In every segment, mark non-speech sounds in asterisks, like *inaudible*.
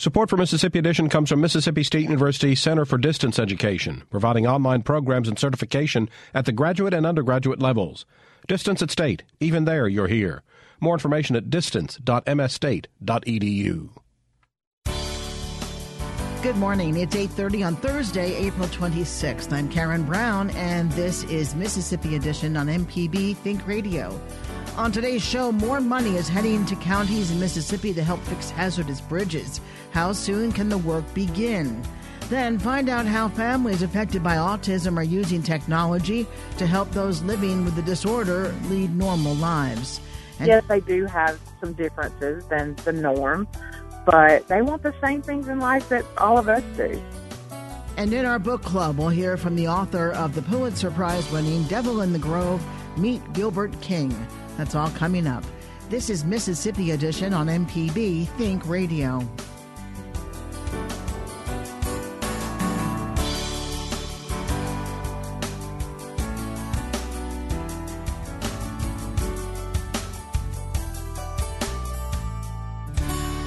Support for Mississippi Edition comes from Mississippi State University Center for Distance Education, providing online programs and certification at the graduate and undergraduate levels. Distance at State, even there you're here. More information at distance.msstate.edu. Good morning. It's 8:30 on Thursday, April 26th. I'm Karen Brown and this is Mississippi Edition on MPB Think Radio. On today's show, more money is heading to counties in Mississippi to help fix hazardous bridges. How soon can the work begin? Then find out how families affected by autism are using technology to help those living with the disorder lead normal lives. And yes, they do have some differences than the norm, but they want the same things in life that all of us do. And in our book club, we'll hear from the author of the Pulitzer Prize winning Devil in the Grove, Meet Gilbert King. That's all coming up. This is Mississippi Edition on MPB Think Radio.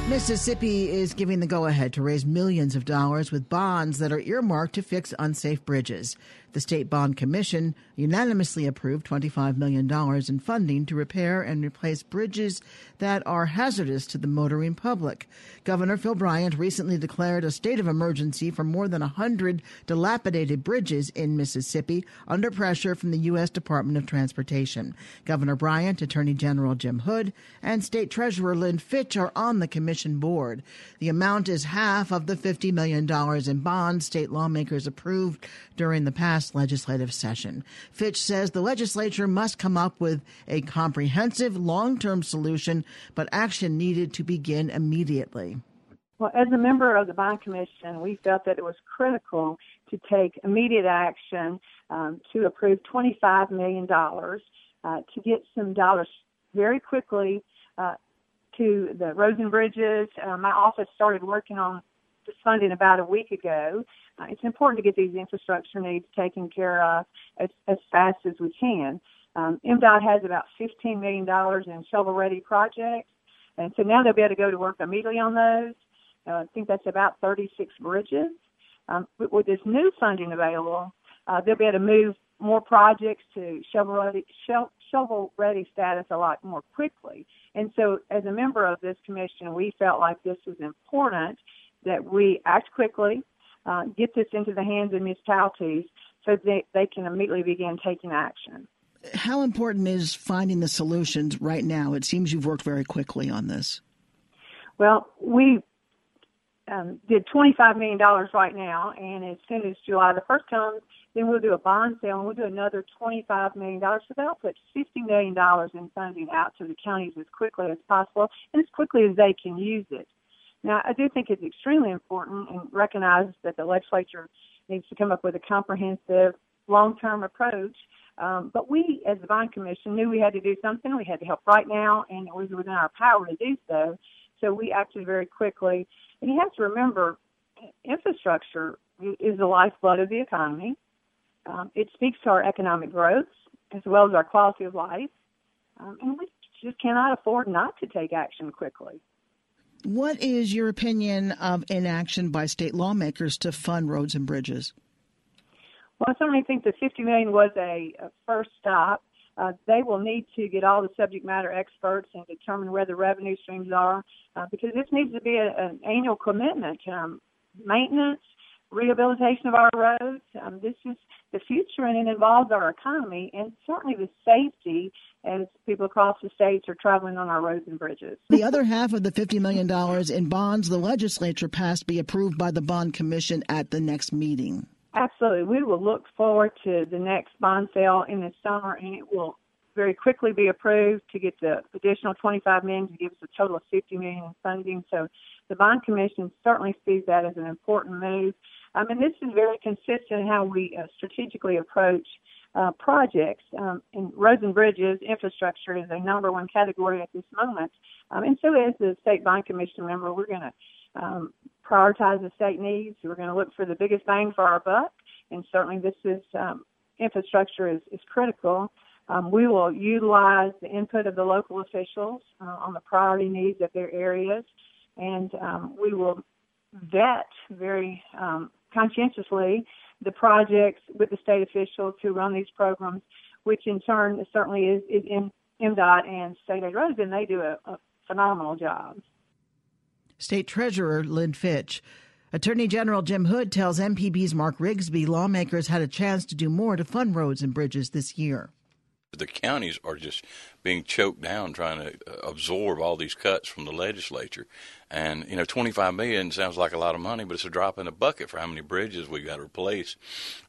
Mississippi is giving the go ahead to raise millions of dollars with bonds that are earmarked to fix unsafe bridges. The State Bond Commission unanimously approved $25 million in funding to repair and replace bridges that are hazardous to the motoring public. Governor Phil Bryant recently declared a state of emergency for more than 100 dilapidated bridges in Mississippi under pressure from the U.S. Department of Transportation. Governor Bryant, Attorney General Jim Hood, and State Treasurer Lynn Fitch are on the commission board. The amount is half of the $50 million in bonds state lawmakers approved during the past last legislative session. Fitch says the legislature must come up with a comprehensive long term solution, but action needed to begin immediately. Well, as a member of the Bond Commission, we felt that it was critical to take immediate action um, to approve $25 million uh, to get some dollars very quickly uh, to the roads and bridges. Uh, my office started working on funding about a week ago, uh, it's important to get these infrastructure needs taken care of as, as fast as we can. Um, MDOT has about $15 million in shovel-ready projects, and so now they'll be able to go to work immediately on those. Uh, I think that's about 36 bridges. Um, with this new funding available, uh, they'll be able to move more projects to shovel-ready, shovel-ready status a lot more quickly. And so, as a member of this commission, we felt like this was important that we act quickly, uh, get this into the hands of municipalities so they, they can immediately begin taking action. How important is finding the solutions right now? It seems you've worked very quickly on this. Well, we um, did $25 million right now, and as soon as July the 1st comes, then we'll do a bond sale and we'll do another $25 million. So that'll put $50 million in funding out to the counties as quickly as possible and as quickly as they can use it. Now, I do think it's extremely important and recognize that the legislature needs to come up with a comprehensive, long-term approach. Um, but we, as the Bond Commission, knew we had to do something. We had to help right now, and it was within our power to do so. So we acted very quickly. And you have to remember, infrastructure is the lifeblood of the economy. Um, it speaks to our economic growth as well as our quality of life. Um, and we just cannot afford not to take action quickly. What is your opinion of inaction by state lawmakers to fund roads and bridges? Well, I certainly think the 50 million was a, a first stop. Uh, they will need to get all the subject matter experts and determine where the revenue streams are, uh, because this needs to be a, an annual commitment. Um, maintenance, rehabilitation of our roads. Um, this is the future, and it involves our economy and certainly the safety as people across the states are traveling on our roads and bridges. The other half of the $50 million in bonds the legislature passed be approved by the Bond Commission at the next meeting. Absolutely. We will look forward to the next bond sale in the summer, and it will very quickly be approved to get the additional 25 million to give us a total of 50 million in funding. So the bond commission certainly sees that as an important move. Um, and this is very consistent how we uh, strategically approach uh, projects. Um, in roads and bridges, infrastructure is a number one category at this moment. Um, and so, as the State Bond Commission member, we're going to um, prioritize the state needs. We're going to look for the biggest bang for our buck. And certainly, this is um, infrastructure is, is critical. Um, we will utilize the input of the local officials uh, on the priority needs of their areas, and um, we will vet very conscientiously the projects with the state officials who run these programs, which in turn certainly is, is in MDOT and state aid roads, and they do a, a phenomenal job. State Treasurer Lynn Fitch. Attorney General Jim Hood tells MPB's Mark Rigsby lawmakers had a chance to do more to fund roads and bridges this year. The counties are just being choked down trying to uh, absorb all these cuts from the legislature. And, you know, 25 million sounds like a lot of money, but it's a drop in the bucket for how many bridges we got to replace.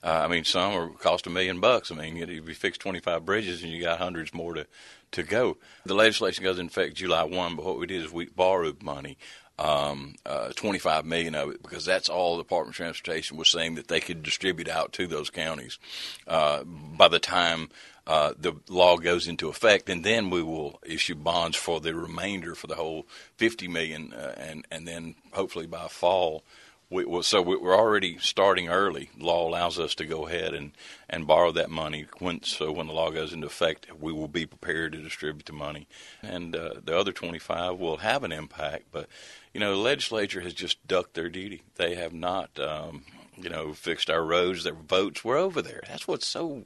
Uh, I mean, some are cost a million bucks. I mean, if you fix 25 bridges and you got hundreds more to, to go. The legislation goes into effect July 1, but what we did is we borrowed money um, uh, 25 million of it because that's all the Department of Transportation was saying that they could distribute out to those counties uh, by the time uh, the law goes into effect, and then we will issue bonds for the remainder for the whole 50 million, uh, and and then hopefully by fall. We, so we're already starting early. Law allows us to go ahead and, and borrow that money. When, so when the law goes into effect, we will be prepared to distribute the money, and uh, the other 25 will have an impact. But you know, the legislature has just ducked their duty. They have not, um, you know, fixed our roads. Their votes were over there. That's what's so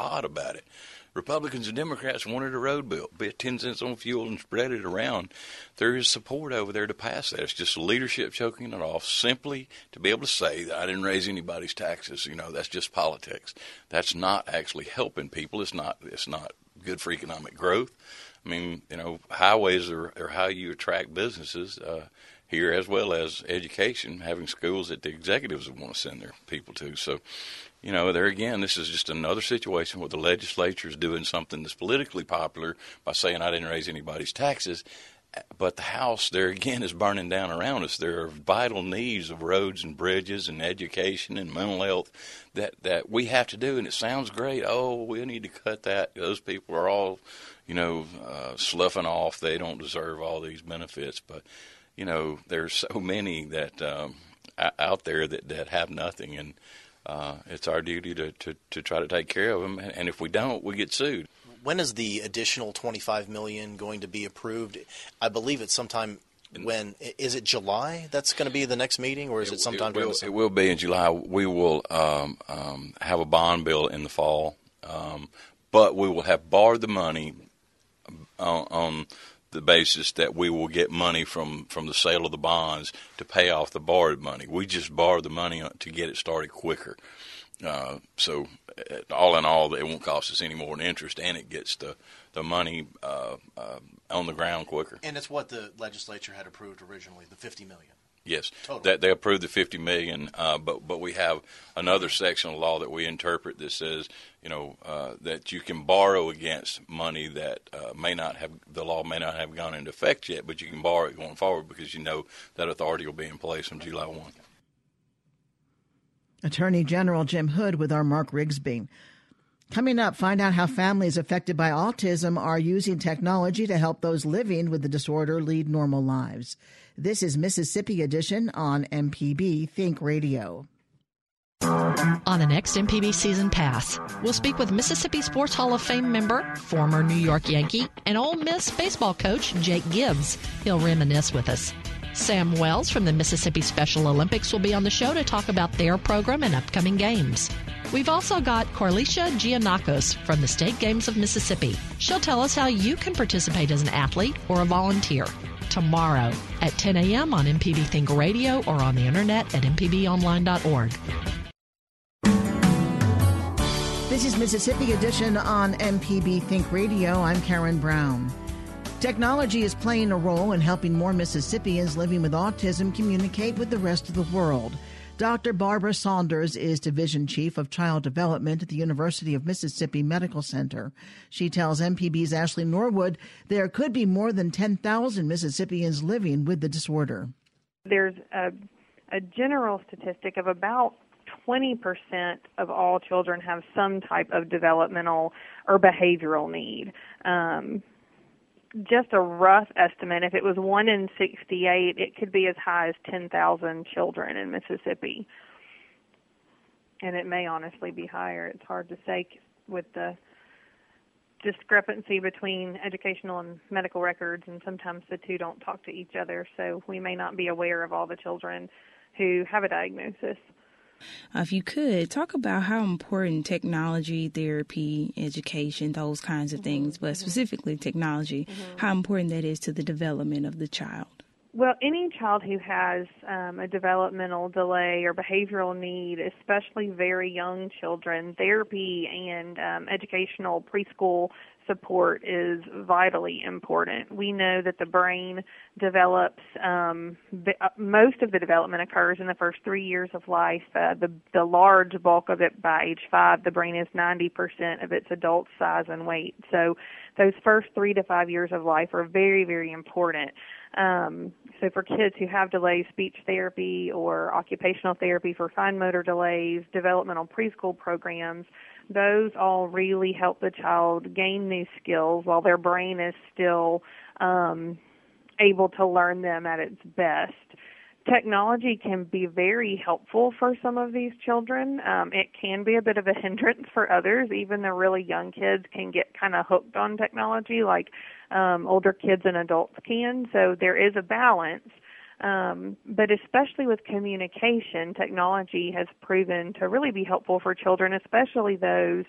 odd about it. Republicans and Democrats wanted a road bill, bet 10 cents on fuel and spread it around. There is support over there to pass that. It's just leadership choking it off simply to be able to say that I didn't raise anybody's taxes. You know, that's just politics. That's not actually helping people. It's not, it's not good for economic growth. I mean, you know, highways are, are how you attract businesses. Uh, here as well as education, having schools that the executives would want to send their people to. So, you know, there again, this is just another situation where the legislature is doing something that's politically popular by saying I didn't raise anybody's taxes. But the house there again is burning down around us. There are vital needs of roads and bridges and education and mental health that, that we have to do. And it sounds great. Oh, we need to cut that. Those people are all, you know, uh, sloughing off. They don't deserve all these benefits. But you know, there's so many that um, out there that, that have nothing, and uh, it's our duty to, to, to try to take care of them. And if we don't, we get sued. When is the additional 25 million going to be approved? I believe it's sometime when is it July? That's going to be the next meeting, or is it, it sometime it will? It will be in July. We will um, um, have a bond bill in the fall, um, but we will have borrowed the money on, on the basis that we will get money from, from the sale of the bonds to pay off the borrowed money. We just borrow the money to get it started quicker. Uh, so, uh, all in all, it won't cost us any more in interest, and it gets the the money uh, uh, on the ground quicker. And it's what the legislature had approved originally, the fifty million. Yes, totally. that they approved the 50 million, uh, but but we have another section of law that we interpret that says, you know, uh, that you can borrow against money that uh, may not have the law may not have gone into effect yet, but you can borrow it going forward because you know that authority will be in place on July 1. Attorney General Jim Hood with our Mark Rigsby. Coming up, find out how families affected by autism are using technology to help those living with the disorder lead normal lives. This is Mississippi Edition on MPB Think Radio. On the next MPB Season Pass, we'll speak with Mississippi Sports Hall of Fame member, former New York Yankee, and Ole Miss baseball coach Jake Gibbs. He'll reminisce with us. Sam Wells from the Mississippi Special Olympics will be on the show to talk about their program and upcoming games. We've also got Corlicia Giannakos from the State Games of Mississippi. She'll tell us how you can participate as an athlete or a volunteer tomorrow at 10 a.m. on MPB Think Radio or on the internet at mpbonline.org. This is Mississippi Edition on MPB Think Radio. I'm Karen Brown. Technology is playing a role in helping more Mississippians living with autism communicate with the rest of the world. Dr. Barbara Saunders is Division Chief of Child Development at the University of Mississippi Medical Center. She tells MPB's Ashley Norwood there could be more than 10,000 Mississippians living with the disorder. There's a, a general statistic of about 20% of all children have some type of developmental or behavioral need. Um, just a rough estimate, if it was 1 in 68, it could be as high as 10,000 children in Mississippi. And it may honestly be higher. It's hard to say with the discrepancy between educational and medical records, and sometimes the two don't talk to each other. So we may not be aware of all the children who have a diagnosis. Uh, if you could talk about how important technology, therapy, education, those kinds of things, but mm-hmm. specifically technology, mm-hmm. how important that is to the development of the child. Well, any child who has um, a developmental delay or behavioral need, especially very young children, therapy and um, educational preschool support is vitally important. We know that the brain develops um, uh, most of the development occurs in the first three years of life. Uh, the the large bulk of it by age five. The brain is 90% of its adult size and weight. So those first three to five years of life are very very important. Um, so for kids who have delays, speech therapy or occupational therapy for fine motor delays, developmental preschool programs, those all really help the child gain new skills while their brain is still um, able to learn them at its best. Technology can be very helpful for some of these children. Um, it can be a bit of a *laughs* hindrance for others. Even the really young kids can get kind of hooked on technology, like um, older kids and adults can. So there is a balance. Um, but especially with communication, technology has proven to really be helpful for children, especially those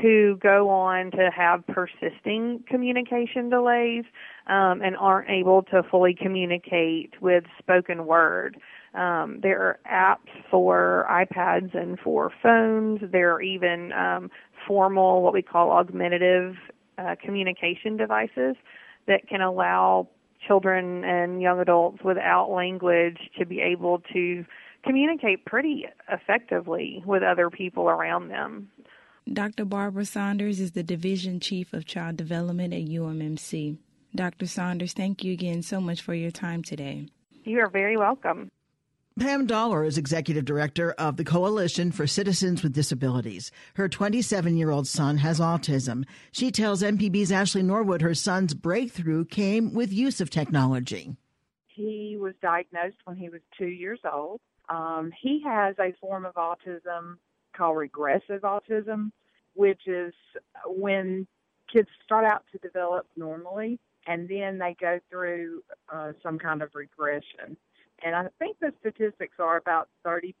who go on to have persisting communication delays um, and aren't able to fully communicate with spoken word. Um, there are apps for iPads and for phones. There are even um, formal, what we call augmentative uh, communication devices that can allow children and young adults without language to be able to communicate pretty effectively with other people around them. Dr. Barbara Saunders is the Division Chief of Child Development at UMMC. Dr. Saunders, thank you again so much for your time today. You are very welcome. Pam Dollar is executive director of the Coalition for Citizens with Disabilities. Her 27 year old son has autism. She tells MPB's Ashley Norwood her son's breakthrough came with use of technology. He was diagnosed when he was two years old. Um, he has a form of autism called regressive autism, which is when kids start out to develop normally and then they go through uh, some kind of regression and I think the statistics are about 30%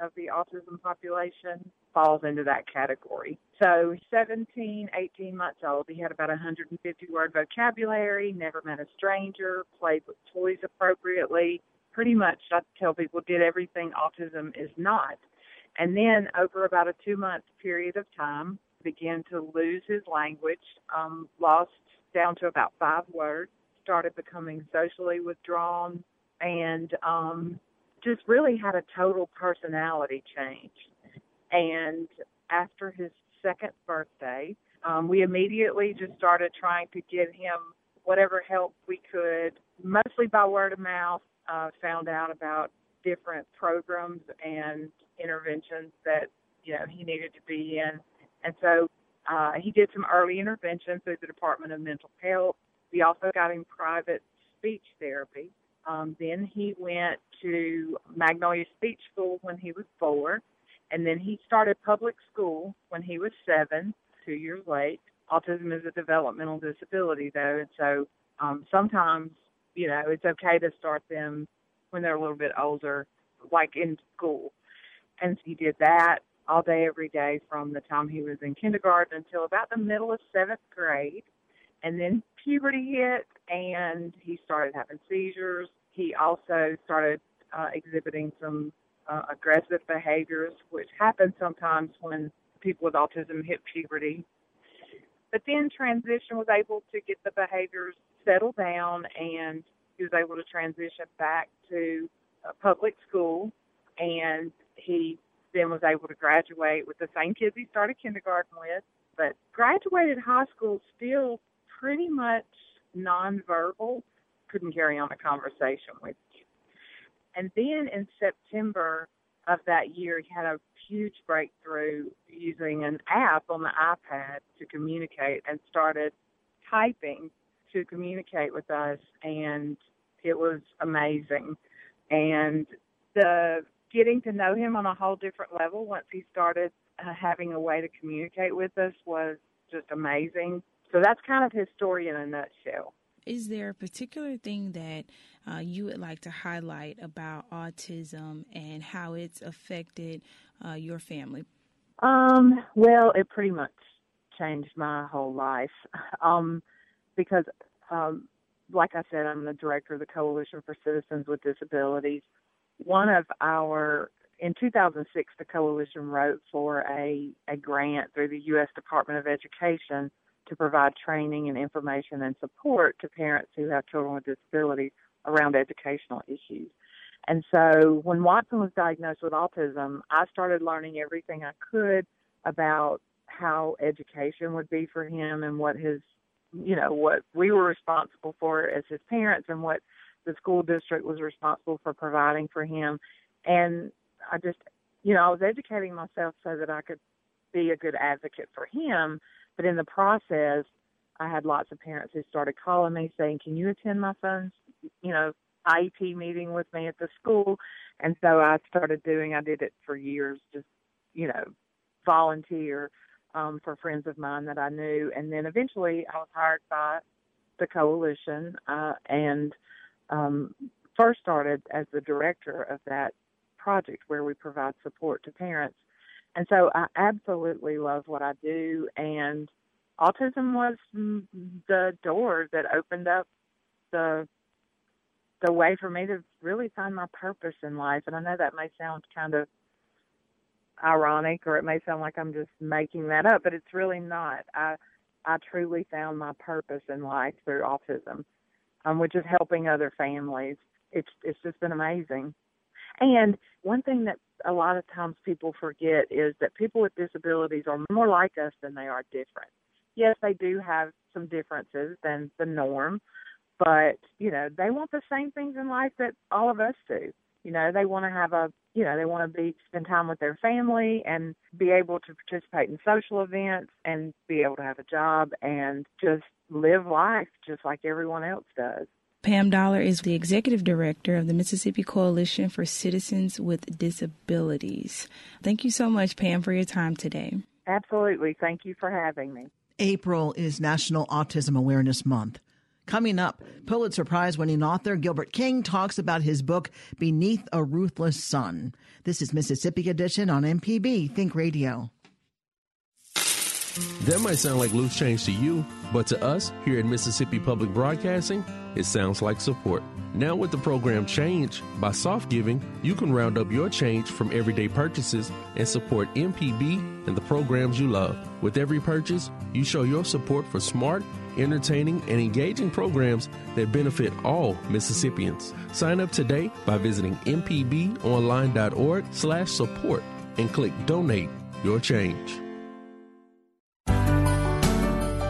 of the autism population falls into that category. So 17, 18 months old, he had about 150 word vocabulary, never met a stranger, played with toys appropriately. Pretty much, I tell people, did everything autism is not. And then over about a two month period of time, began to lose his language, um, lost down to about five words, started becoming socially withdrawn, and um, just really had a total personality change. And after his second birthday, um, we immediately just started trying to get him whatever help we could, mostly by word of mouth. Uh, found out about different programs and interventions that you know he needed to be in, and so uh, he did some early intervention through the Department of Mental Health. We also got him private speech therapy, um, then he went to Magnolia Speech School when he was four, and then he started public school when he was seven, two years late. Autism is a developmental disability, though, and so um, sometimes you know it's okay to start them when they're a little bit older, like in school. And he did that all day, every day from the time he was in kindergarten until about the middle of seventh grade. And then puberty hit, and he started having seizures he also started uh, exhibiting some uh, aggressive behaviors, which happens sometimes when people with autism hit puberty. But then transition was able to get the behaviors settled down, and he was able to transition back to public school, and he then was able to graduate with the same kids he started kindergarten with, but graduated high school still pretty much nonverbal couldn't carry on a conversation with you. And then in September of that year, he had a huge breakthrough using an app on the iPad to communicate and started typing to communicate with us. And it was amazing. And the getting to know him on a whole different level once he started uh, having a way to communicate with us was just amazing. So that's kind of his story in a nutshell. Is there a particular thing that uh, you would like to highlight about autism and how it's affected uh, your family? Um, well, it pretty much changed my whole life. *laughs* Um, because, um, like I said, I'm the director of the Coalition for Citizens with Disabilities. One of our in 2006, the coalition wrote for a, a grant through the U.S. Department of Education to provide training and information and support to parents who have children with disabilities around educational issues. And so when Watson was diagnosed with autism, I started learning everything I could about how education would be for him and what his, you know, what we were responsible for as his parents and what the school district was responsible for providing for him. And I just, you know, I was educating myself so that I could be a good advocate for him. But in the process, I had lots of parents who started calling me saying, "Can you attend my son's, you know, IEP meeting with me at the school?" And so I started doing. I did it for years, just you know, volunteer um, for friends of mine that I knew, and then eventually I was hired by the coalition uh, and um, first started as the director of that project where we provide support to parents. And so I absolutely love what I do. And autism was the door that opened up the the way for me to really find my purpose in life. And I know that may sound kind of ironic or it may sound like I'm just making that up, but it's really not. I I truly found my purpose in life through autism, um, which is helping other families. It's it's just been amazing. And one thing that a lot of times people forget is that people with disabilities are more like us than they are different. Yes, they do have some differences than the norm, but you know, they want the same things in life that all of us do. You know, they want to have a, you know, they want to be spend time with their family and be able to participate in social events and be able to have a job and just live life just like everyone else does. Pam Dollar is the executive director of the Mississippi Coalition for Citizens with Disabilities. Thank you so much, Pam, for your time today. Absolutely. Thank you for having me. April is National Autism Awareness Month. Coming up, Pulitzer Prize winning author Gilbert King talks about his book, Beneath a Ruthless Sun. This is Mississippi Edition on MPB Think Radio. That might sound like loose change to you, but to us here at Mississippi Public Broadcasting, it sounds like support. Now, with the program Change by Soft Giving, you can round up your change from everyday purchases and support MPB and the programs you love. With every purchase, you show your support for smart, entertaining, and engaging programs that benefit all Mississippians. Sign up today by visiting mpbonline.org slash support and click Donate Your Change.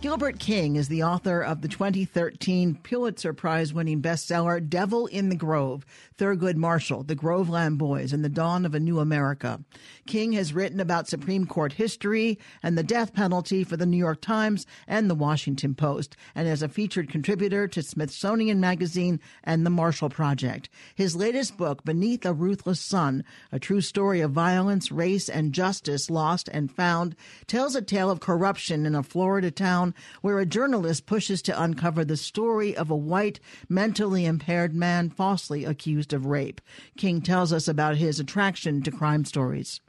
Gilbert King is the author of the 2013 Pulitzer Prize winning bestseller Devil in the Grove Thurgood Marshall, The Groveland Boys, and the Dawn of a New America. King has written about Supreme Court history and the death penalty for the New York Times and the Washington Post, and as a featured contributor to Smithsonian Magazine and the Marshall Project. His latest book, Beneath a Ruthless Sun, a true story of violence, race, and justice lost and found, tells a tale of corruption in a Florida town where a journalist pushes to uncover the story of a white, mentally impaired man falsely accused of rape. King tells us about his attraction to crime stories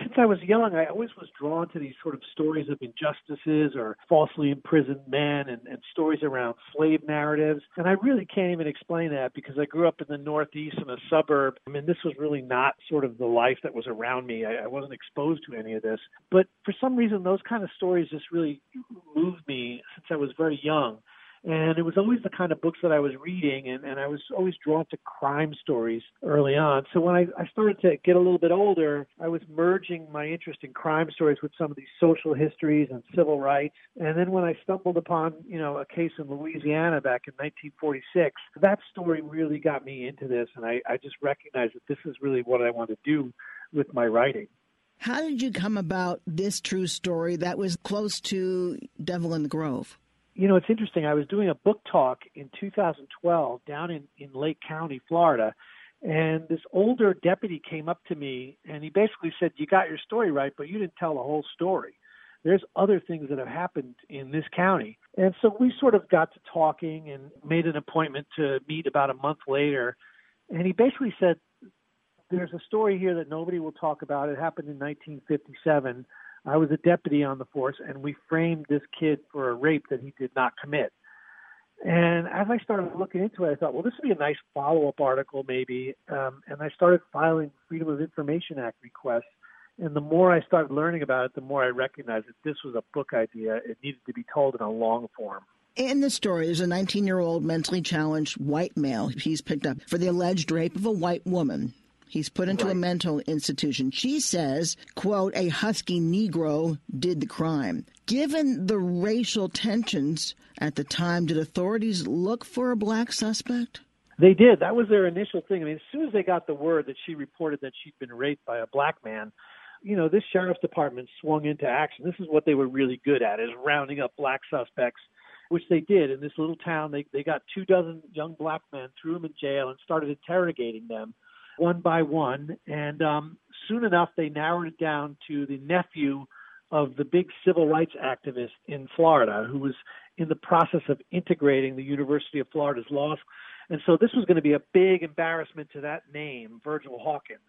since I was young, I always was drawn to these sort of stories of injustices or falsely imprisoned men and, and stories around slave narratives. And I really can't even explain that because I grew up in the Northeast in a suburb. I mean, this was really not sort of the life that was around me. I, I wasn't exposed to any of this. But for some reason, those kind of stories just really moved me since I was very young and it was always the kind of books that I was reading, and, and I was always drawn to crime stories early on. So when I, I started to get a little bit older, I was merging my interest in crime stories with some of these social histories and civil rights. And then when I stumbled upon, you know, a case in Louisiana back in 1946, that story really got me into this, and I, I just recognized that this is really what I want to do with my writing. How did you come about this true story that was close to Devil in the Grove? You know, it's interesting. I was doing a book talk in 2012 down in, in Lake County, Florida, And this older deputy came up to me and he basically said, You got your story right, but you didn't tell the whole story. There's other things that have happened in this county. And so we sort of got to talking and made an appointment to meet about a month later. And he basically said, There's a story here that nobody will talk about. It happened in 1957. I was a deputy on the force, and we framed this kid for a rape that he did not commit. And as I started looking into it, I thought, well, this would be a nice follow up article, maybe. Um, and I started filing Freedom of Information Act requests. And the more I started learning about it, the more I recognized that this was a book idea. It needed to be told in a long form. In the story, there's a 19 year old mentally challenged white male. He's picked up for the alleged rape of a white woman. He's put into right. a mental institution. She says, quote, a husky Negro did the crime. Given the racial tensions at the time, did authorities look for a black suspect? They did. That was their initial thing. I mean, as soon as they got the word that she reported that she'd been raped by a black man, you know, this sheriff's department swung into action. This is what they were really good at, is rounding up black suspects, which they did in this little town. They they got two dozen young black men, threw them in jail, and started interrogating them one by one. And um, soon enough, they narrowed it down to the nephew of the big civil rights activist in Florida who was in the process of integrating the University of Florida's law. And so this was going to be a big embarrassment to that name, Virgil Hawkins.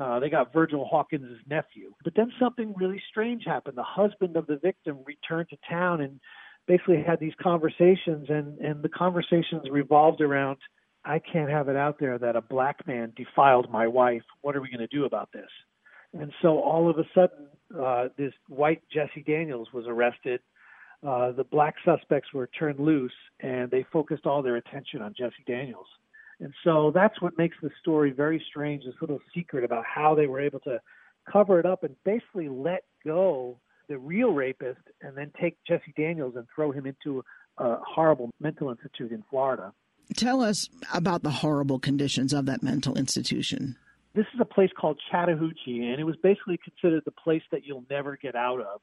Uh, they got Virgil Hawkins' nephew. But then something really strange happened. The husband of the victim returned to town and basically had these conversations, and, and the conversations revolved around I can't have it out there that a black man defiled my wife. What are we going to do about this? And so all of a sudden, uh, this white Jesse Daniels was arrested. Uh, the black suspects were turned loose, and they focused all their attention on Jesse Daniels. And so that's what makes the story very strange. This little secret about how they were able to cover it up and basically let go the real rapist, and then take Jesse Daniels and throw him into a horrible mental institute in Florida. Tell us about the horrible conditions of that mental institution. This is a place called Chattahoochee, and it was basically considered the place that you'll never get out of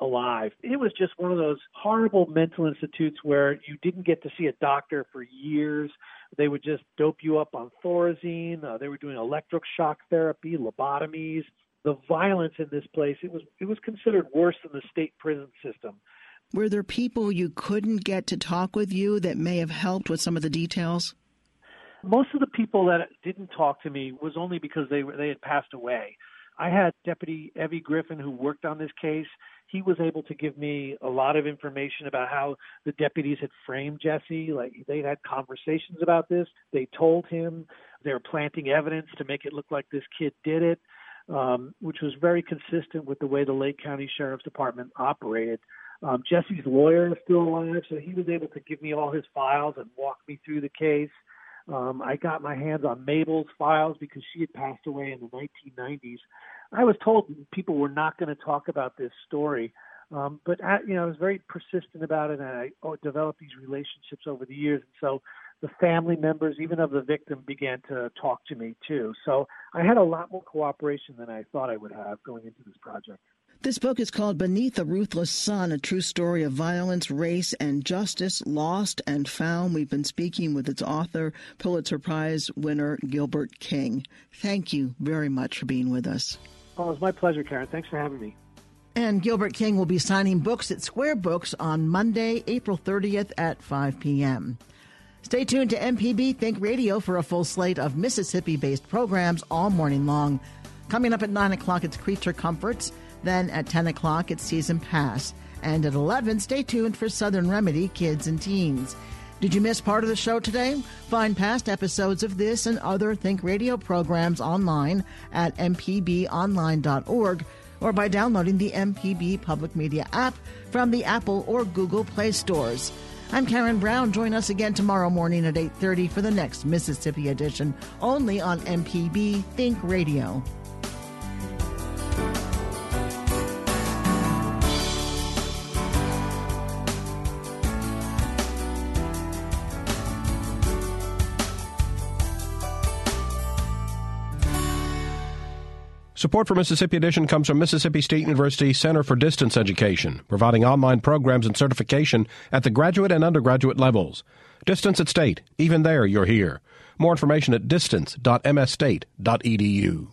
alive. It was just one of those horrible mental institutes where you didn't get to see a doctor for years. They would just dope you up on Thorazine. Uh, they were doing electric shock therapy, lobotomies. The violence in this place it was it was considered worse than the state prison system. Were there people you couldn't get to talk with you that may have helped with some of the details? Most of the people that didn't talk to me was only because they they had passed away. I had Deputy Evie Griffin who worked on this case. He was able to give me a lot of information about how the deputies had framed Jesse. Like they'd had conversations about this. They told him they were planting evidence to make it look like this kid did it, um, which was very consistent with the way the Lake County Sheriff's Department operated. Um, Jesse's lawyer is still alive, so he was able to give me all his files and walk me through the case. Um, I got my hands on Mabel's files because she had passed away in the 1990s. I was told people were not going to talk about this story, um, but I, you know I was very persistent about it, and I oh, developed these relationships over the years. And so the family members, even of the victim, began to talk to me too. So I had a lot more cooperation than I thought I would have going into this project. This book is called Beneath a Ruthless Sun, a true story of violence, race, and justice, lost and found. We've been speaking with its author, Pulitzer Prize winner Gilbert King. Thank you very much for being with us. Oh, it was my pleasure, Karen. Thanks for having me. And Gilbert King will be signing books at Square Books on Monday, April 30th at 5 p.m. Stay tuned to MPB Think Radio for a full slate of Mississippi based programs all morning long. Coming up at 9 o'clock, it's Creature Comforts. Then at 10 o'clock, it's Season Pass. And at 11, stay tuned for Southern Remedy Kids and Teens. Did you miss part of the show today? Find past episodes of this and other Think Radio programs online at mpbonline.org or by downloading the MPB Public Media app from the Apple or Google Play stores. I'm Karen Brown. Join us again tomorrow morning at 8:30 for the next Mississippi edition, only on MPB Think Radio. Support for Mississippi Edition comes from Mississippi State University Center for Distance Education, providing online programs and certification at the graduate and undergraduate levels. Distance at State. Even there, you're here. More information at distance.msstate.edu.